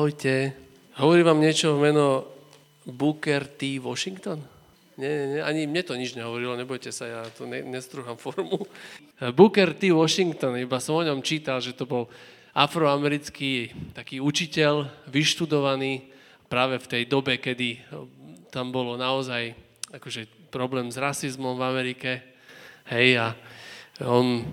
Ahojte. Hovorí vám niečo v meno Booker T. Washington? Nie, nie, nie, ani mne to nič nehovorilo, nebojte sa, ja tu ne, nestruhám formu. Booker T. Washington, iba som o ňom čítal, že to bol afroamerický taký učiteľ, vyštudovaný práve v tej dobe, kedy tam bolo naozaj akože problém s rasizmom v Amerike. Hej, a on,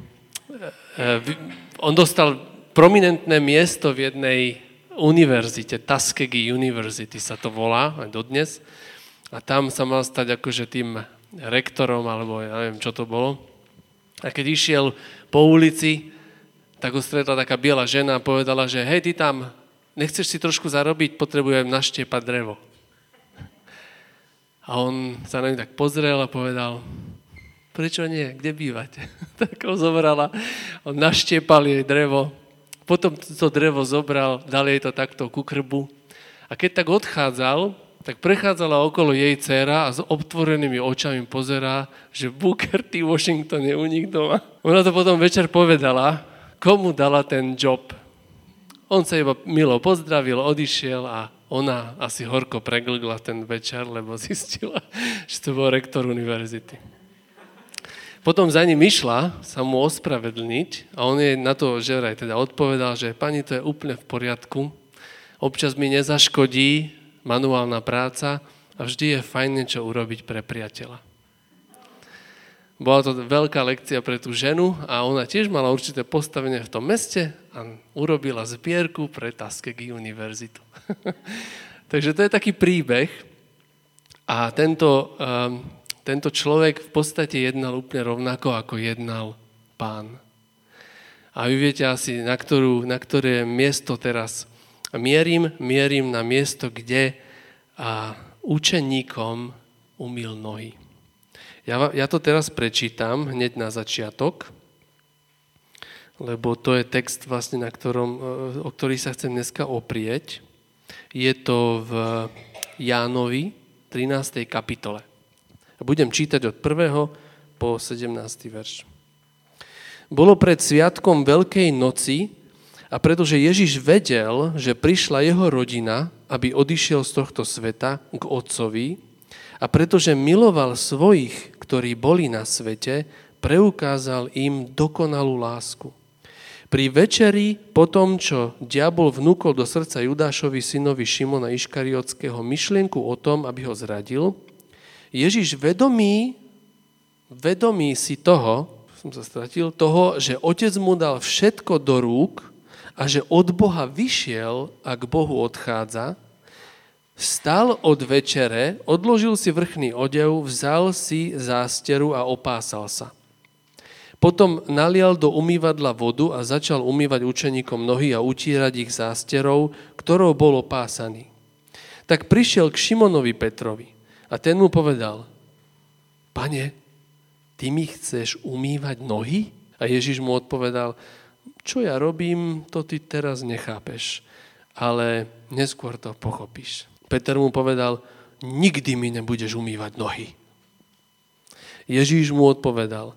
e, e, on dostal prominentné miesto v jednej univerzite, Tuskegee University sa to volá, aj dodnes. A tam sa mal stať akože tým rektorom, alebo ja neviem, čo to bolo. A keď išiel po ulici, tak ho stretla taká biela žena a povedala, že hej, ty tam, nechceš si trošku zarobiť, potrebujem naštiepať drevo. A on sa na ňu tak pozrel a povedal, prečo nie, kde bývate? tak ho zobrala, on naštiepal jej drevo, potom to drevo zobral, dal jej to takto ku krbu. A keď tak odchádzal, tak prechádzala okolo jej dcera a s obtvorenými očami pozerá, že Booker T. Washington je u nich doma. Ona to potom večer povedala, komu dala ten job. On sa iba milo pozdravil, odišiel a ona asi horko preglgla ten večer, lebo zistila, že to bol rektor univerzity. Potom za ním išla sa mu ospravedlniť a on jej na to že aj teda odpovedal, že pani, to je úplne v poriadku, občas mi nezaškodí manuálna práca a vždy je fajn niečo urobiť pre priateľa. Bola to veľká lekcia pre tú ženu a ona tiež mala určité postavenie v tom meste a urobila zbierku pre Tuskegee univerzitu. Takže to je taký príbeh a tento um, tento človek v podstate jednal úplne rovnako, ako jednal pán. A vy viete asi, na, ktorú, na ktoré miesto teraz mierim, mierim na miesto, kde a učeníkom umil nohy. Ja, ja to teraz prečítam hneď na začiatok, lebo to je text, vlastne, na ktorom, o ktorý sa chcem dneska oprieť. Je to v Jánovi 13. kapitole. A budem čítať od 1. po 17. verš. Bolo pred sviatkom Veľkej noci a pretože Ježiš vedel, že prišla jeho rodina, aby odišiel z tohto sveta k Otcovi a pretože miloval svojich, ktorí boli na svete, preukázal im dokonalú lásku. Pri večeri, po tom, čo diabol vnúkol do srdca Judášovi synovi Šimona Iškariotského myšlienku o tom, aby ho zradil, Ježiš vedomý, vedomý si toho, som sa stratil, toho, že otec mu dal všetko do rúk a že od Boha vyšiel a k Bohu odchádza, Stal od večere, odložil si vrchný odev, vzal si zásteru a opásal sa. Potom nalial do umývadla vodu a začal umývať učeníkom nohy a utírať ich zásterou, ktorou bol opásaný. Tak prišiel k Šimonovi Petrovi. A ten mu povedal, pane, ty mi chceš umývať nohy? A Ježiš mu odpovedal, čo ja robím, to ty teraz nechápeš, ale neskôr to pochopíš. Peter mu povedal, nikdy mi nebudeš umývať nohy. Ježíš mu odpovedal,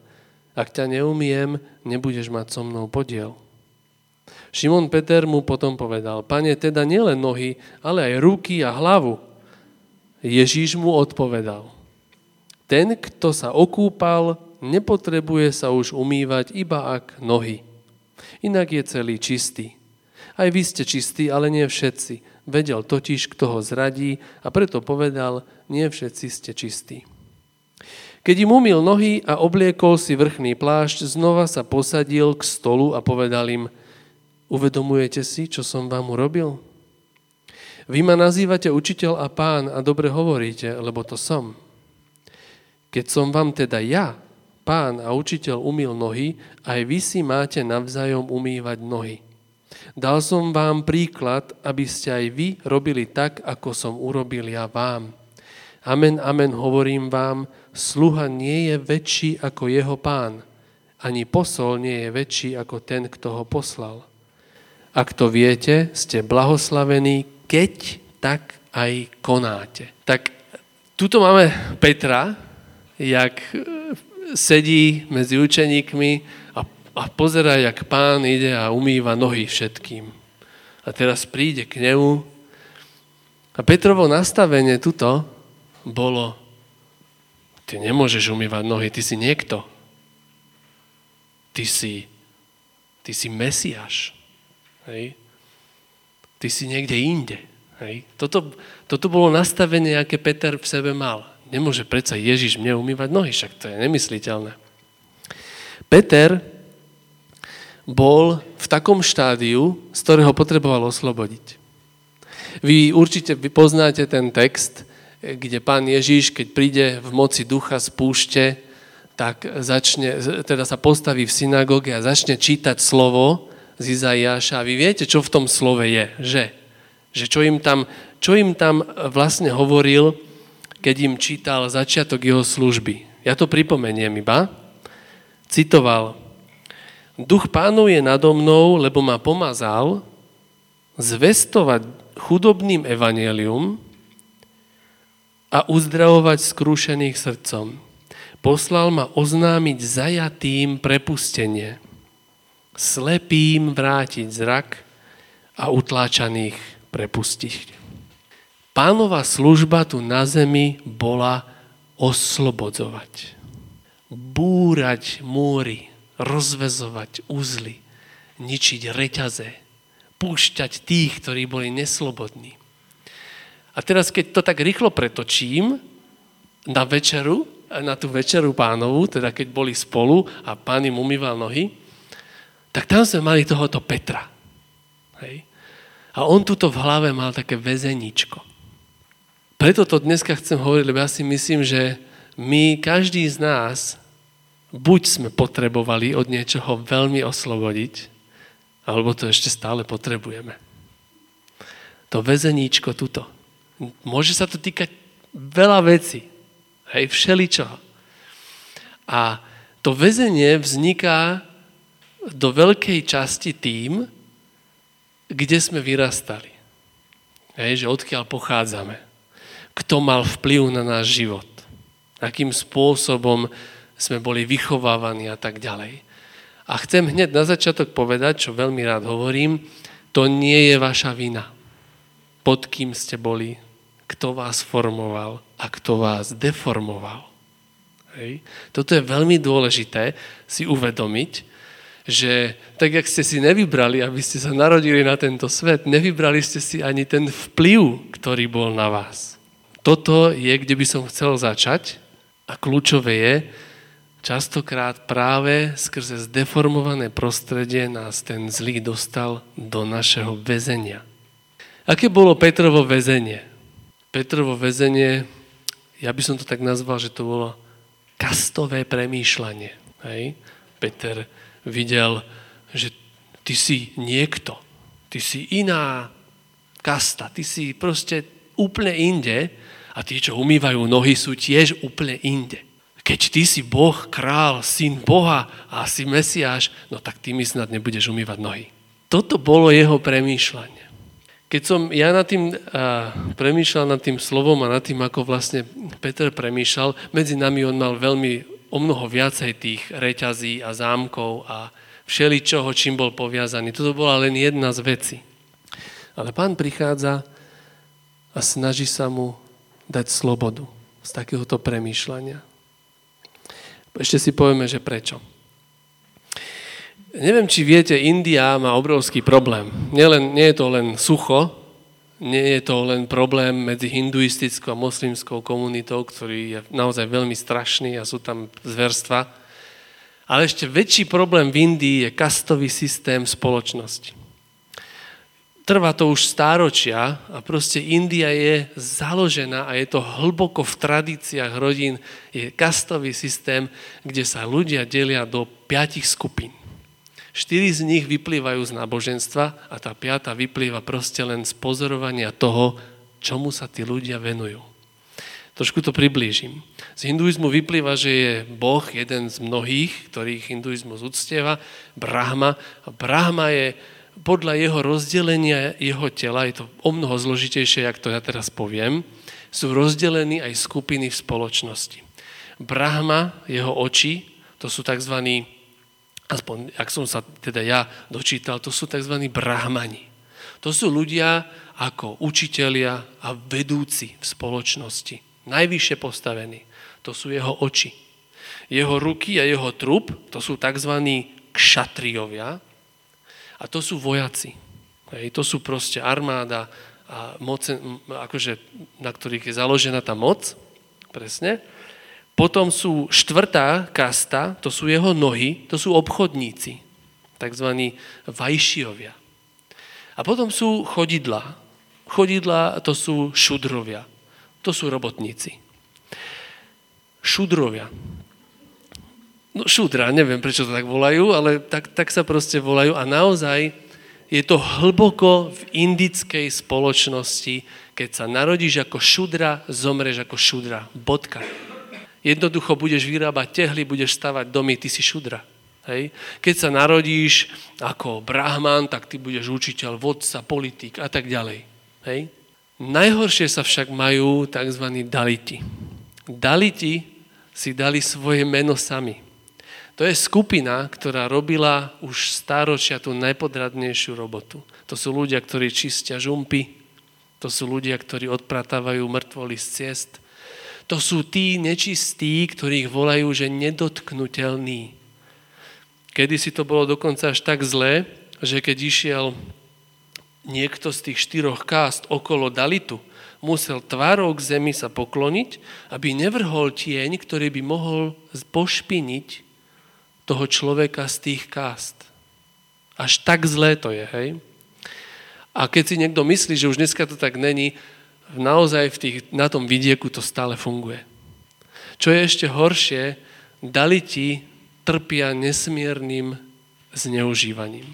ak ťa neumiem, nebudeš mať so mnou podiel. Šimon Peter mu potom povedal, pane, teda nielen nohy, ale aj ruky a hlavu. Ježíš mu odpovedal, ten, kto sa okúpal, nepotrebuje sa už umývať iba ak nohy. Inak je celý čistý. Aj vy ste čistí, ale nie všetci. Vedel totiž, kto ho zradí a preto povedal, nie všetci ste čistí. Keď im umil nohy a obliekol si vrchný plášť, znova sa posadil k stolu a povedal im, uvedomujete si, čo som vám urobil? Vy ma nazývate učiteľ a pán a dobre hovoríte, lebo to som. Keď som vám teda ja, pán a učiteľ, umil nohy, aj vy si máte navzájom umývať nohy. Dal som vám príklad, aby ste aj vy robili tak, ako som urobil ja vám. Amen, amen, hovorím vám, sluha nie je väčší ako jeho pán, ani posol nie je väčší ako ten, kto ho poslal. Ak to viete, ste blahoslavení, keď tak aj konáte. Tak tuto máme Petra, jak e, sedí medzi učeníkmi a, a pozera, jak pán ide a umýva nohy všetkým. A teraz príde k nemu. A Petrovo nastavenie tuto bolo, ty nemôžeš umývať nohy, ty si niekto. Ty si, ty si mesiaš. Hej? Ty si niekde inde. Hej? Toto, toto bolo nastavenie, aké Peter v sebe mal. Nemôže predsa Ježiš mne umývať nohy, však to je nemysliteľné. Peter bol v takom štádiu, z ktorého potreboval oslobodiť. Vy určite vy poznáte ten text, kde pán Ježiš, keď príde v moci ducha z púšte, tak začne, teda sa postaví v synagóge a začne čítať slovo z Izaiáša. A vy viete, čo v tom slove je, že? Že čo im tam, čo im tam vlastne hovoril, keď im čítal začiatok jeho služby. Ja to pripomeniem iba. Citoval, Duch pánov je nado mnou, lebo ma pomazal zvestovať chudobným evanelium a uzdravovať skrúšených srdcom. Poslal ma oznámiť zajatým prepustenie, slepým vrátiť zrak a utláčaných prepustiť. Pánova služba tu na zemi bola oslobodzovať, búrať múry, rozvezovať úzly, ničiť reťaze, púšťať tých, ktorí boli neslobodní. A teraz, keď to tak rýchlo pretočím na večeru, na tú večeru pánovu, teda keď boli spolu a pán im umýval nohy, tak tam sme mali tohoto Petra. Hej? A on tuto v hlave mal také väzeníčko. Preto to dneska chcem hovoriť, lebo ja si myslím, že my, každý z nás, buď sme potrebovali od niečoho veľmi oslobodiť, alebo to ešte stále potrebujeme. To väzeníčko tuto. Môže sa to týkať veľa vecí. Hej, všeličoho. A to väzenie vzniká do veľkej časti tým, kde sme vyrastali. Hej, že odkiaľ pochádzame. Kto mal vplyv na náš život. Akým spôsobom sme boli vychovávaní a tak ďalej. A chcem hneď na začiatok povedať, čo veľmi rád hovorím, to nie je vaša vina. Pod kým ste boli, kto vás formoval a kto vás deformoval. Hej. Toto je veľmi dôležité si uvedomiť, že tak, jak ste si nevybrali, aby ste sa narodili na tento svet, nevybrali ste si ani ten vplyv, ktorý bol na vás. Toto je, kde by som chcel začať a kľúčové je, Častokrát práve skrze zdeformované prostredie nás ten zlý dostal do našeho väzenia. Aké bolo Petrovo väzenie? Petrovo väzenie, ja by som to tak nazval, že to bolo kastové premýšľanie. Hej? Peter videl, že ty si niekto, ty si iná kasta, ty si proste úplne inde a tí, čo umývajú nohy, sú tiež úplne inde. Keď ty si Boh, král, syn Boha a si Mesiáš, no tak ty mi snad nebudeš umývať nohy. Toto bolo jeho premýšľanie. Keď som ja nad tým uh, premýšľal nad tým slovom a nad tým, ako vlastne Peter premýšľal, medzi nami on mal veľmi o mnoho viacej tých reťazí a zámkov a všeličoho, čím bol poviazaný. Toto bola len jedna z vecí. Ale pán prichádza a snaží sa mu dať slobodu z takéhoto premýšľania. Ešte si povieme, že prečo. Neviem, či viete, India má obrovský problém. Nie, len, nie je to len sucho, nie je to len problém medzi hinduistickou a moslimskou komunitou, ktorý je naozaj veľmi strašný a sú tam zverstva. Ale ešte väčší problém v Indii je kastový systém spoločnosti. Trvá to už stáročia a proste India je založená a je to hlboko v tradíciách rodín, je kastový systém, kde sa ľudia delia do piatich skupín. Štyri z nich vyplývajú z náboženstva a tá piata vyplýva proste len z pozorovania toho, čomu sa tí ľudia venujú. Trošku to priblížim. Z hinduizmu vyplýva, že je Boh jeden z mnohých, ktorých hinduizmus uctieva, Brahma. A Brahma je podľa jeho rozdelenia jeho tela, je to o mnoho zložitejšie, jak to ja teraz poviem, sú rozdelení aj skupiny v spoločnosti. Brahma, jeho oči, to sú tzv. Aspoň, ak som sa teda ja dočítal, to sú tzv. brahmani. To sú ľudia ako učitelia a vedúci v spoločnosti. Najvyššie postavení. To sú jeho oči. Jeho ruky a jeho trup, to sú tzv. kšatriovia a to sú vojaci. Hej, to sú proste armáda, a moce, akože, na ktorých je založená tá moc, presne. Potom sú štvrtá kasta, to sú jeho nohy, to sú obchodníci, takzvaní vajšiovia. A potom sú chodidla. Chodidla to sú šudrovia, to sú robotníci. Šudrovia. No šudra, neviem prečo to tak volajú, ale tak, tak sa proste volajú a naozaj je to hlboko v indickej spoločnosti, keď sa narodíš ako šudra, zomreš ako šudra. Bodka. Jednoducho budeš vyrábať tehly, budeš stavať domy, ty si šudra. Hej. Keď sa narodíš ako brahman, tak ty budeš učiteľ, vodca, politik a tak ďalej. Hej. Najhoršie sa však majú tzv. daliti. Daliti si dali svoje meno sami. To je skupina, ktorá robila už stáročia tú najpodradnejšiu robotu. To sú ľudia, ktorí čistia žumpy, to sú ľudia, ktorí odpratávajú mŕtvoly z ciest. To sú tí nečistí, ktorých volajú, že nedotknutelní. Kedy si to bolo dokonca až tak zlé, že keď išiel niekto z tých štyroch kást okolo Dalitu, musel tvárou k zemi sa pokloniť, aby nevrhol tieň, ktorý by mohol pošpiniť toho človeka z tých kást. Až tak zlé to je, hej? A keď si niekto myslí, že už dneska to tak není, naozaj v tých, na tom vidieku to stále funguje. Čo je ešte horšie, daliti trpia nesmiernym zneužívaním.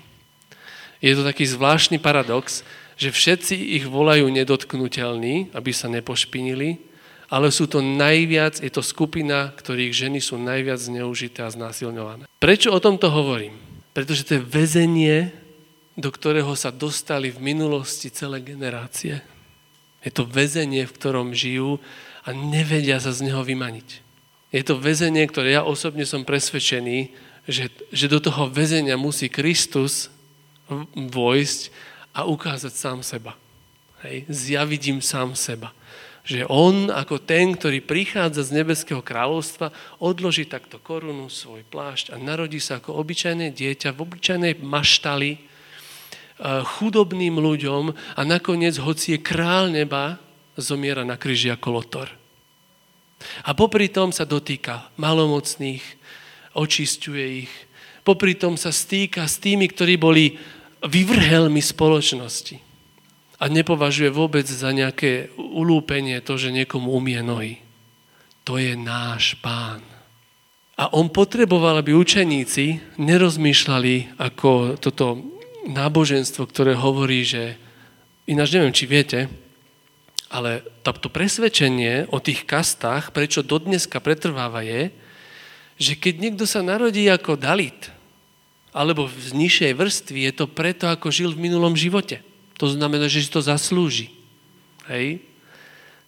Je to taký zvláštny paradox, že všetci ich volajú nedotknutelní, aby sa nepošpinili, ale sú to najviac, je to skupina, ktorých ženy sú najviac zneužité a znásilňované. Prečo o tomto hovorím? Pretože to je väzenie, do ktorého sa dostali v minulosti celé generácie. Je to väzenie, v ktorom žijú a nevedia sa z neho vymaniť. Je to väzenie, ktoré ja osobne som presvedčený, že, že do toho väzenia musí Kristus vojsť a ukázať sám seba. Hej? Zjaviť im sám seba že on ako ten, ktorý prichádza z nebeského kráľovstva, odloží takto korunu, svoj plášť a narodí sa ako obyčajné dieťa v obyčajnej maštali, chudobným ľuďom a nakoniec, hoci je král neba, zomiera na kríži ako lotor. A popri tom sa dotýka malomocných, očistuje ich, popri tom sa stýka s tými, ktorí boli vyvrhelmi spoločnosti a nepovažuje vôbec za nejaké ulúpenie to, že niekomu umie nohy. To je náš pán. A on potreboval, aby učeníci nerozmýšľali ako toto náboženstvo, ktoré hovorí, že ináč neviem, či viete, ale to presvedčenie o tých kastách, prečo dodneska pretrváva je, že keď niekto sa narodí ako Dalit, alebo z nižšej vrstvy, je to preto, ako žil v minulom živote. To znamená, že si to zaslúži. Hej?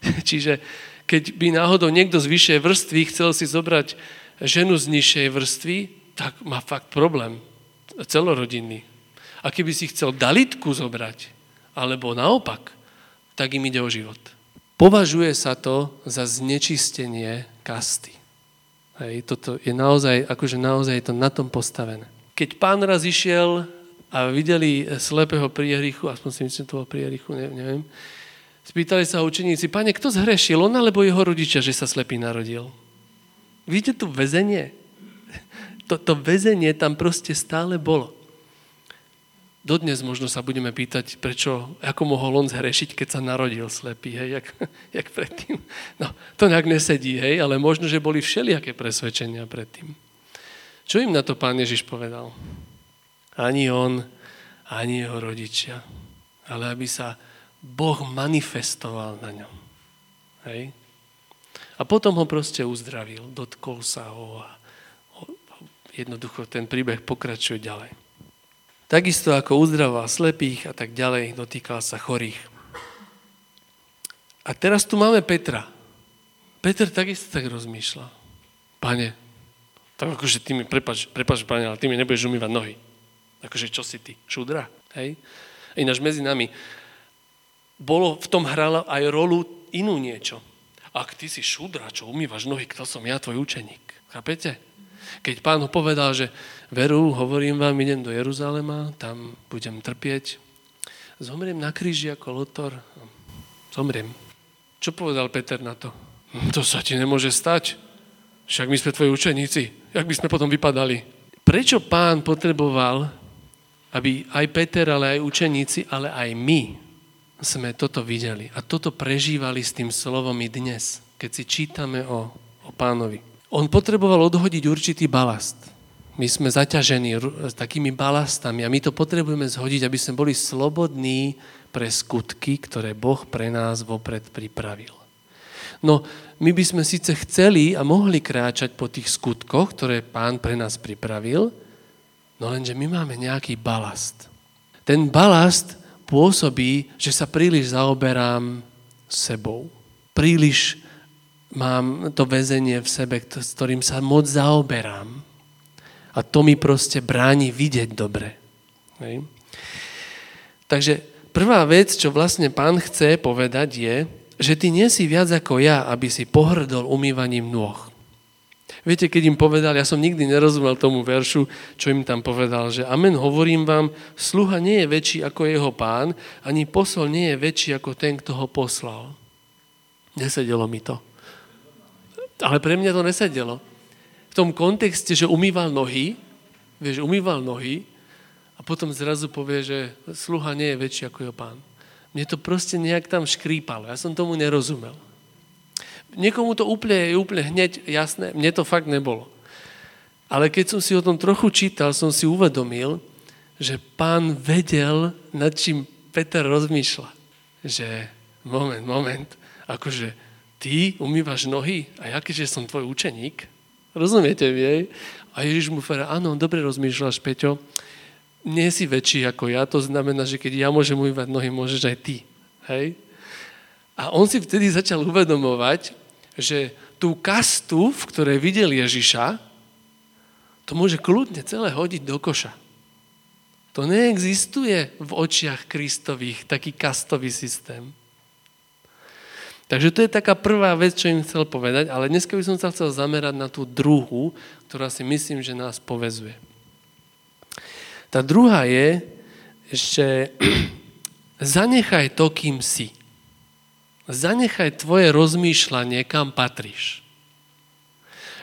Čiže keď by náhodou niekto z vyššej vrstvy chcel si zobrať ženu z nižšej vrstvy, tak má fakt problém. Celorodinný. A keby si chcel dalitku zobrať, alebo naopak, tak im ide o život. Považuje sa to za znečistenie kasty. Hej, toto je naozaj, akože naozaj je to na tom postavené. Keď pán raz išiel a videli slepého prierichu, aspoň si myslím, to bol prierichu, neviem, spýtali sa učeníci, pane, kto zhrešil, on alebo jeho rodičia, že sa slepý narodil? Vidíte tu väzenie? To, to väzenie tam proste stále bolo. Dodnes možno sa budeme pýtať, prečo, ako mohol on zhrešiť, keď sa narodil slepý, hej, jak, jak predtým. No, to nejak nesedí, hej, ale možno, že boli všelijaké presvedčenia predtým. Čo im na to pán Ježiš povedal? ani on, ani jeho rodičia, ale aby sa Boh manifestoval na ňom. Hej? A potom ho proste uzdravil, dotkol sa ho a jednoducho ten príbeh pokračuje ďalej. Takisto ako uzdravoval slepých a tak ďalej, dotýkal sa chorých. A teraz tu máme Petra. Peter takisto tak rozmýšľa. Pane, tak akože ty mi, prepač, prepač, pane, ale ty mi nebudeš umývať nohy. Akože čo si ty? Šudra? Hej? Ináč medzi nami bolo, v tom hrala aj rolu inú niečo. Ak ty si šudra, čo umývaš nohy, kto som ja, tvoj učeník. Chápete? Keď pán ho povedal, že veru, hovorím vám, idem do Jeruzalema, tam budem trpieť, zomriem na kríži ako lotor, zomriem. Čo povedal Peter na to? To sa ti nemôže stať. Však my sme tvoji učeníci. Jak by sme potom vypadali? Prečo pán potreboval, aby aj Peter, ale aj učeníci, ale aj my sme toto videli a toto prežívali s tým slovom i dnes, keď si čítame o, o pánovi. On potreboval odhodiť určitý balast. My sme zaťažení s takými balastami a my to potrebujeme zhodiť, aby sme boli slobodní pre skutky, ktoré Boh pre nás vopred pripravil. No, my by sme síce chceli a mohli kráčať po tých skutkoch, ktoré pán pre nás pripravil, no lenže my máme nejaký balast. Ten balast pôsobí, že sa príliš zaoberám sebou. Príliš mám to väzenie v sebe, s ktorým sa moc zaoberám. A to mi proste bráni vidieť dobre. Hej. Takže prvá vec, čo vlastne pán chce povedať je, že ty nie si viac ako ja, aby si pohrdol umývaním nôh. Viete, keď im povedal, ja som nikdy nerozumel tomu veršu, čo im tam povedal, že amen, hovorím vám, sluha nie je väčší ako jeho pán, ani posol nie je väčší ako ten, kto ho poslal. Nesedelo mi to. Ale pre mňa to nesedelo. V tom kontexte, že umýval nohy, vieš, umýval nohy a potom zrazu povie, že sluha nie je väčší ako jeho pán. Mne to proste nejak tam škrípalo. Ja som tomu nerozumel. Niekomu to úplne, úplne hneď jasné, mne to fakt nebolo. Ale keď som si o tom trochu čítal, som si uvedomil, že pán vedel, nad čím Peter rozmýšľa. Že moment, moment, akože ty umývaš nohy a ja keďže som tvoj učeník, rozumiete mi, A Ježiš mu povedal, áno, dobre rozmýšľaš, Peťo, nie si väčší ako ja, to znamená, že keď ja môžem umývať nohy, môžeš aj ty. Hej? A on si vtedy začal uvedomovať, že tú kastu, v ktorej videl Ježiša, to môže kľudne celé hodiť do koša. To neexistuje v očiach Kristových taký kastový systém. Takže to je taká prvá vec, čo im chcel povedať, ale dneska by som sa chcel zamerať na tú druhú, ktorá si myslím, že nás povezuje. Tá druhá je, že zanechaj to, kým si. Zanechaj tvoje rozmýšľanie, kam patríš.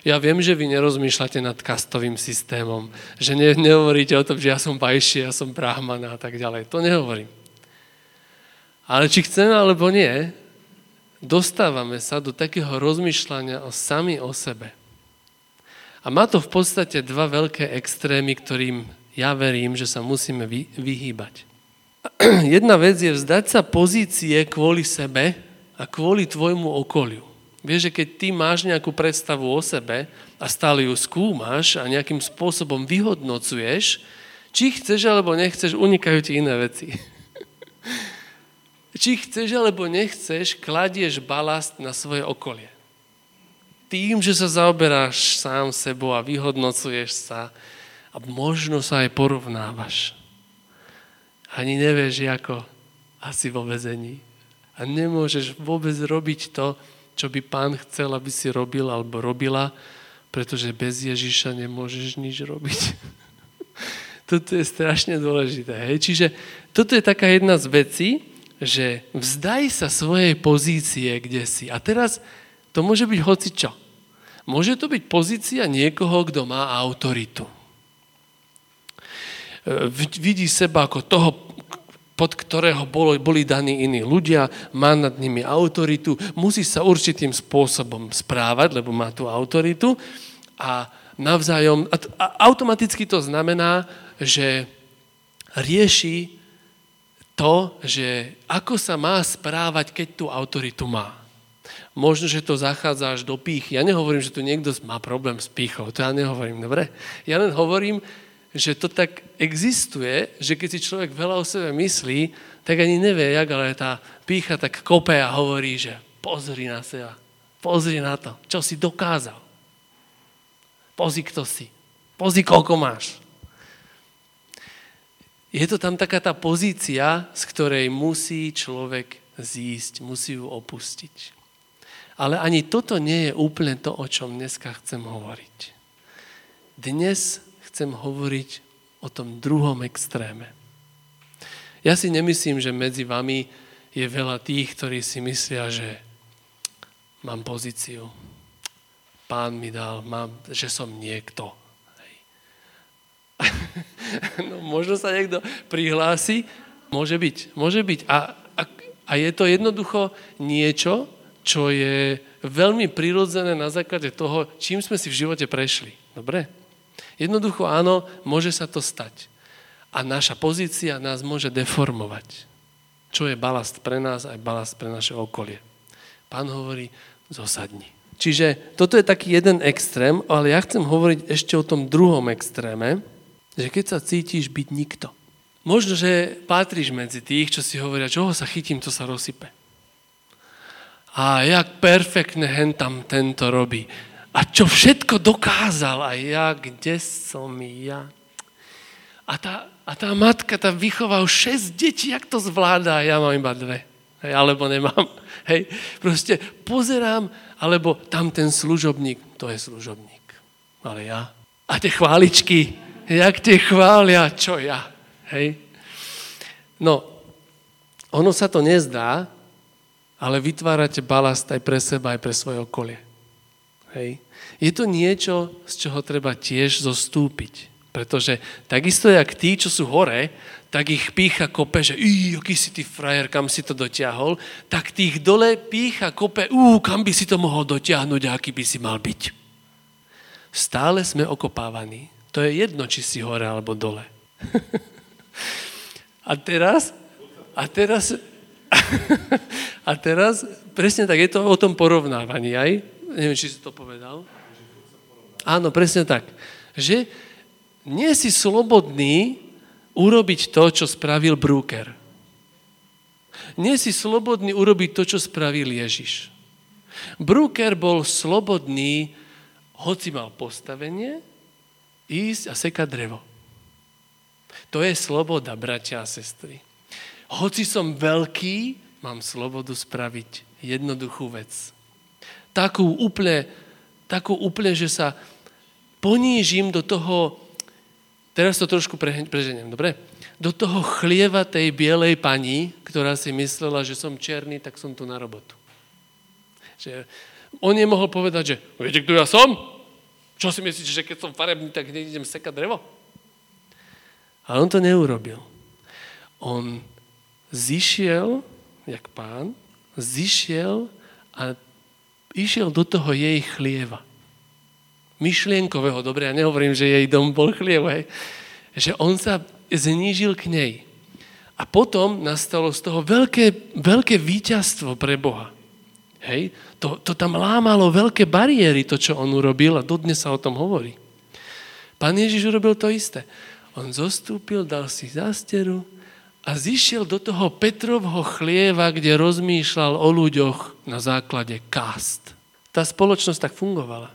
Ja viem, že vy nerozmýšľate nad kastovým systémom, že ne, nehovoríte o tom, že ja som bajší, ja som brahmana a tak ďalej. To nehovorím. Ale či chceme alebo nie, dostávame sa do takého rozmýšľania o sami o sebe. A má to v podstate dva veľké extrémy, ktorým ja verím, že sa musíme vy, vyhýbať. Jedna vec je vzdať sa pozície kvôli sebe, a kvôli tvojmu okoliu. Vieš, že keď ty máš nejakú predstavu o sebe a stále ju skúmaš a nejakým spôsobom vyhodnocuješ, či chceš alebo nechceš, unikajú ti iné veci. či chceš alebo nechceš, kladieš balast na svoje okolie. Tým, že sa zaoberáš sám sebou a vyhodnocuješ sa a možno sa aj porovnávaš. Ani nevieš, ako asi vo vezení a nemôžeš vôbec robiť to, čo by pán chcel, aby si robil alebo robila, pretože bez Ježiša nemôžeš nič robiť. toto je strašne dôležité. Hej? Čiže toto je taká jedna z vecí, že vzdaj sa svojej pozície, kde si. A teraz to môže byť hoci čo. Môže to byť pozícia niekoho, kto má autoritu. E, vidí seba ako toho pod ktorého boli, daní iní ľudia, má nad nimi autoritu, musí sa určitým spôsobom správať, lebo má tú autoritu a navzájom, a automaticky to znamená, že rieši to, že ako sa má správať, keď tú autoritu má. Možno, že to zachádza až do pých. Ja nehovorím, že tu niekto má problém s pýchou, to ja nehovorím, dobre? Ja len hovorím, že to tak existuje, že keď si človek veľa o sebe myslí, tak ani nevie, jak, ale tá pícha tak kope a hovorí, že pozri na seba, pozri na to, čo si dokázal. Pozri, kto si. Pozri, koľko máš. Je to tam taká tá pozícia, z ktorej musí človek zísť, musí ju opustiť. Ale ani toto nie je úplne to, o čom dneska chcem hovoriť. Dnes chcem hovoriť o tom druhom extréme. Ja si nemyslím, že medzi vami je veľa tých, ktorí si myslia, že mám pozíciu, pán mi dal, mám, že som niekto. Hej. no, možno sa niekto prihlási, môže byť, môže byť. A, a, a je to jednoducho niečo, čo je veľmi prirodzené na základe toho, čím sme si v živote prešli. Dobre? Jednoducho áno, môže sa to stať. A naša pozícia nás môže deformovať. Čo je balast pre nás, aj balast pre naše okolie. Pán hovorí, zosadni. Čiže toto je taký jeden extrém, ale ja chcem hovoriť ešte o tom druhom extréme, že keď sa cítiš byť nikto. Možno, že patríš medzi tých, čo si hovoria, čoho sa chytím, to sa rozsype a jak perfektne hen tam tento robí. A čo všetko dokázal a ja, kde som ja. A tá, a tá matka, tá vychová už 6 detí, jak to zvláda a ja mám iba dve. Hej, alebo nemám. Hej, proste pozerám, alebo tam ten služobník, to je služobník. Ale ja. A tie chváličky, jak tie chvália, čo ja. Hej. No, ono sa to nezdá, ale vytvárate balast aj pre seba, aj pre svoje okolie. Hej. Je to niečo, z čoho treba tiež zostúpiť. Pretože takisto, jak tí, čo sú hore, tak ich pícha kope, že í, aký si ty frajer, kam si to dotiahol, tak tých dole pícha kope, ú, kam by si to mohol dotiahnuť aký by si mal byť. Stále sme okopávaní. To je jedno, či si hore alebo dole. a teraz, a teraz a teraz, presne tak, je to o tom porovnávaní aj. Neviem, či si to povedal. Áno, presne tak. Že nie si slobodný urobiť to, čo spravil Brúker. Nie si slobodný urobiť to, čo spravil Ježiš. Brúker bol slobodný, hoci mal postavenie, ísť a sekať drevo. To je sloboda, bratia a sestry hoci som veľký, mám slobodu spraviť jednoduchú vec. Takú úplne, takú úplne, že sa ponížim do toho, teraz to trošku preženiem, dobre? Do toho chlieva tej bielej pani, ktorá si myslela, že som černý, tak som tu na robotu. Že on nemohol povedať, že viete, kto ja som? Čo si myslíte, že keď som farebný, tak nejdem sekať drevo? Ale on to neurobil. On zišiel, jak pán, zišiel a išiel do toho jej chlieva. Myšlienkového, dobre, ja nehovorím, že jej dom bol chliev. Že on sa znížil k nej. A potom nastalo z toho veľké, veľké víťazstvo pre Boha. Hej? To, to tam lámalo veľké bariéry, to, čo on urobil a dodnes sa o tom hovorí. Pán Ježiš urobil to isté. On zostúpil, dal si zásteru, a zišiel do toho Petrovho chlieva, kde rozmýšľal o ľuďoch na základe kást. Tá spoločnosť tak fungovala.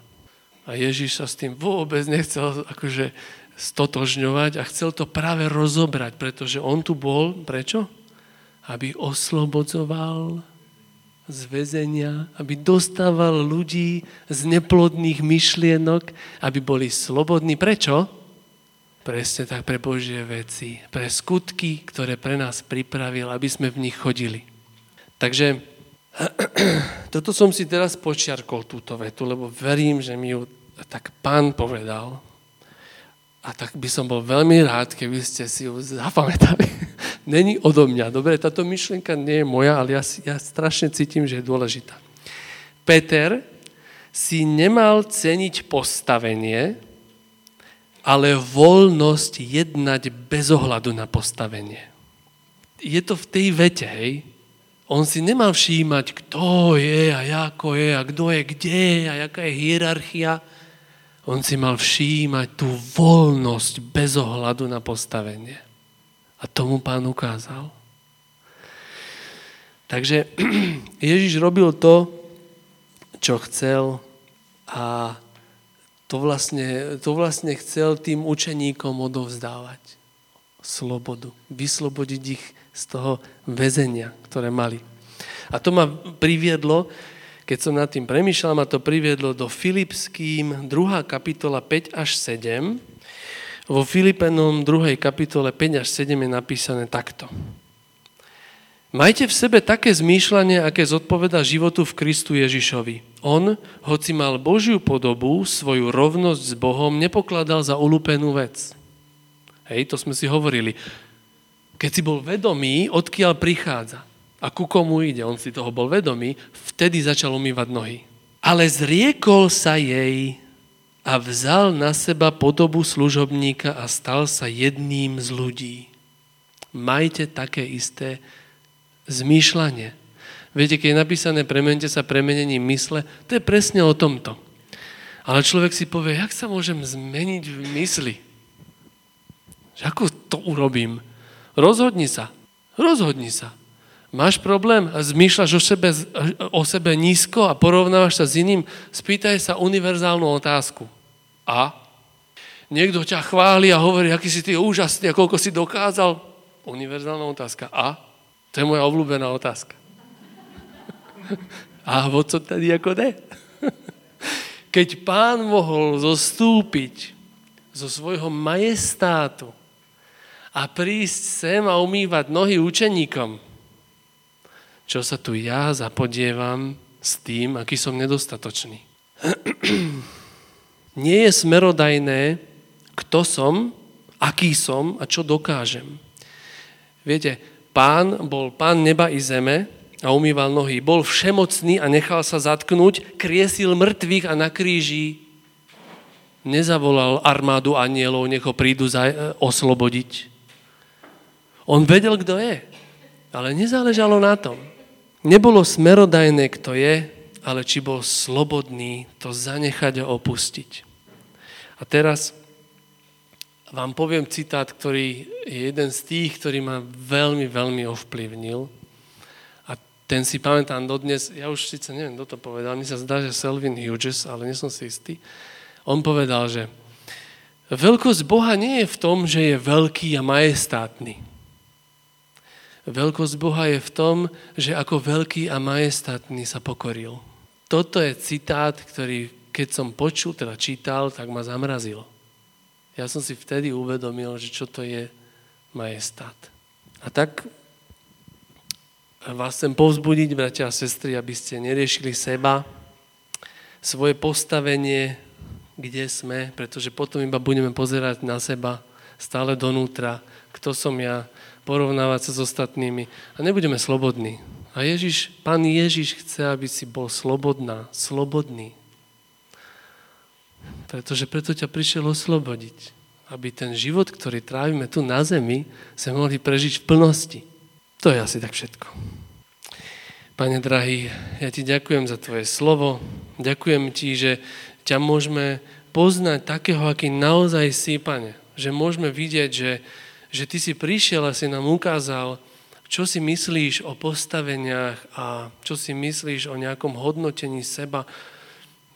A Ježiš sa s tým vôbec nechcel akože stotožňovať a chcel to práve rozobrať, pretože on tu bol, prečo? Aby oslobodzoval z väzenia, aby dostával ľudí z neplodných myšlienok, aby boli slobodní. Prečo? Presne tak pre Božie veci, pre skutky, ktoré pre nás pripravil, aby sme v nich chodili. Takže toto som si teraz počiarkol, túto vetu, lebo verím, že mi ju tak pán povedal. A tak by som bol veľmi rád, keby ste si ju zapamätali. Není odo mňa. Dobre, táto myšlienka nie je moja, ale ja, ja strašne cítim, že je dôležitá. Peter si nemal ceniť postavenie, ale voľnosť jednať bez ohľadu na postavenie. Je to v tej vete, hej? On si nemal všímať, kto je a ako je a kto je kde a jaká je hierarchia. On si mal všímať tú voľnosť bez ohľadu na postavenie. A tomu pán ukázal. Takže Ježiš robil to, čo chcel a to vlastne, to vlastne chcel tým učeníkom odovzdávať. slobodu. Vyslobodiť ich z toho väzenia, ktoré mali. A to ma priviedlo, keď som nad tým premýšľal, ma to priviedlo do Filipským 2. kapitola 5 až 7. Vo Filipenom 2. kapitole 5 až 7 je napísané takto. Majte v sebe také zmýšľanie, aké zodpoveda životu v Kristu Ježišovi. On, hoci mal Božiu podobu, svoju rovnosť s Bohom nepokladal za ulúpenú vec. Hej, to sme si hovorili. Keď si bol vedomý, odkiaľ prichádza a ku komu ide, on si toho bol vedomý, vtedy začal umývať nohy. Ale zriekol sa jej a vzal na seba podobu služobníka a stal sa jedným z ľudí. Majte také isté zmýšľanie. Viete, keď je napísané premente sa premenením mysle, to je presne o tomto. Ale človek si povie, jak sa môžem zmeniť v mysli? Že ako to urobím? Rozhodni sa. Rozhodni sa. Máš problém zmýšľaš o sebe, o sebe nízko a porovnávaš sa s iným? Spýtaj sa univerzálnu otázku. A? Niekto ťa chváli a hovorí, aký si ty úžasný a koľko si dokázal. Univerzálna otázka. A? To je moja obľúbená otázka. A o co tady ako ne? Keď pán mohol zostúpiť zo svojho majestátu a prísť sem a umývať nohy učeníkom, čo sa tu ja zapodievam s tým, aký som nedostatočný. Nie je smerodajné, kto som, aký som a čo dokážem. Viete, Pán bol pán neba i zeme a umýval nohy. Bol všemocný a nechal sa zatknúť, kriesil mŕtvych a na kríži nezavolal armádu anielov, nech ho prídu za, e, oslobodiť. On vedel, kto je, ale nezáležalo na tom. Nebolo smerodajné, kto je, ale či bol slobodný to zanechať a opustiť. A teraz vám poviem citát, ktorý je jeden z tých, ktorý ma veľmi, veľmi ovplyvnil. A ten si pamätám dodnes, ja už síce neviem, kto to povedal, mi sa zdá, že Selvin Hughes, ale nie som si istý. On povedal, že veľkosť Boha nie je v tom, že je veľký a majestátny. Veľkosť Boha je v tom, že ako veľký a majestátny sa pokoril. Toto je citát, ktorý keď som počul, teda čítal, tak ma zamrazilo ja som si vtedy uvedomil, že čo to je majestát. A tak vás chcem povzbudiť, bratia a sestry, aby ste neriešili seba, svoje postavenie, kde sme, pretože potom iba budeme pozerať na seba stále donútra, kto som ja, porovnávať sa s ostatnými a nebudeme slobodní. A Ježiš, Pán Ježiš chce, aby si bol slobodná, slobodný. Pretože preto ťa prišiel oslobodiť. Aby ten život, ktorý trávime tu na zemi, sa mohli prežiť v plnosti. To je asi tak všetko. Pane drahý, ja ti ďakujem za tvoje slovo. Ďakujem ti, že ťa môžeme poznať takého, aký naozaj si, pane. Že môžeme vidieť, že, že ty si prišiel a si nám ukázal, čo si myslíš o postaveniach a čo si myslíš o nejakom hodnotení seba,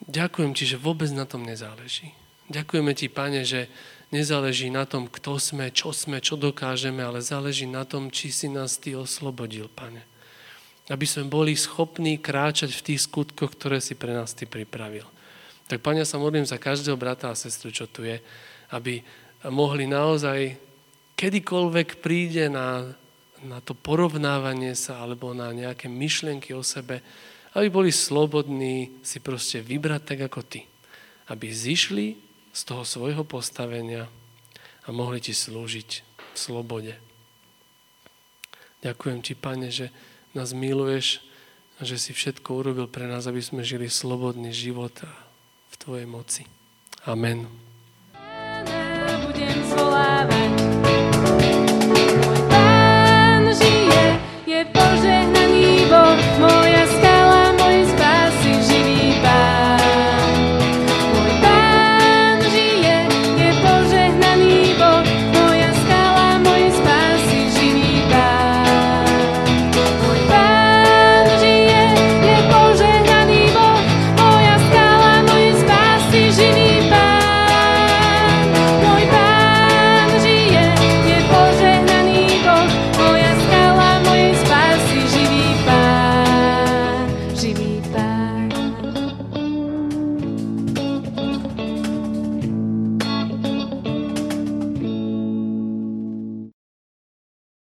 Ďakujem ti, že vôbec na tom nezáleží. Ďakujeme ti, pane, že nezáleží na tom, kto sme, čo sme, čo dokážeme, ale záleží na tom, či si nás ty oslobodil, pane. Aby sme boli schopní kráčať v tých skutkoch, ktoré si pre nás ty pripravil. Tak, pane, sa modlím za každého brata a sestru, čo tu je, aby mohli naozaj, kedykoľvek príde na, na to porovnávanie sa alebo na nejaké myšlienky o sebe, aby boli slobodní si proste vybrať tak ako ty. Aby zišli z toho svojho postavenia a mohli ti slúžiť v slobode. Ďakujem ti, Pane, že nás miluješ a že si všetko urobil pre nás, aby sme žili slobodný život v Tvojej moci. Amen.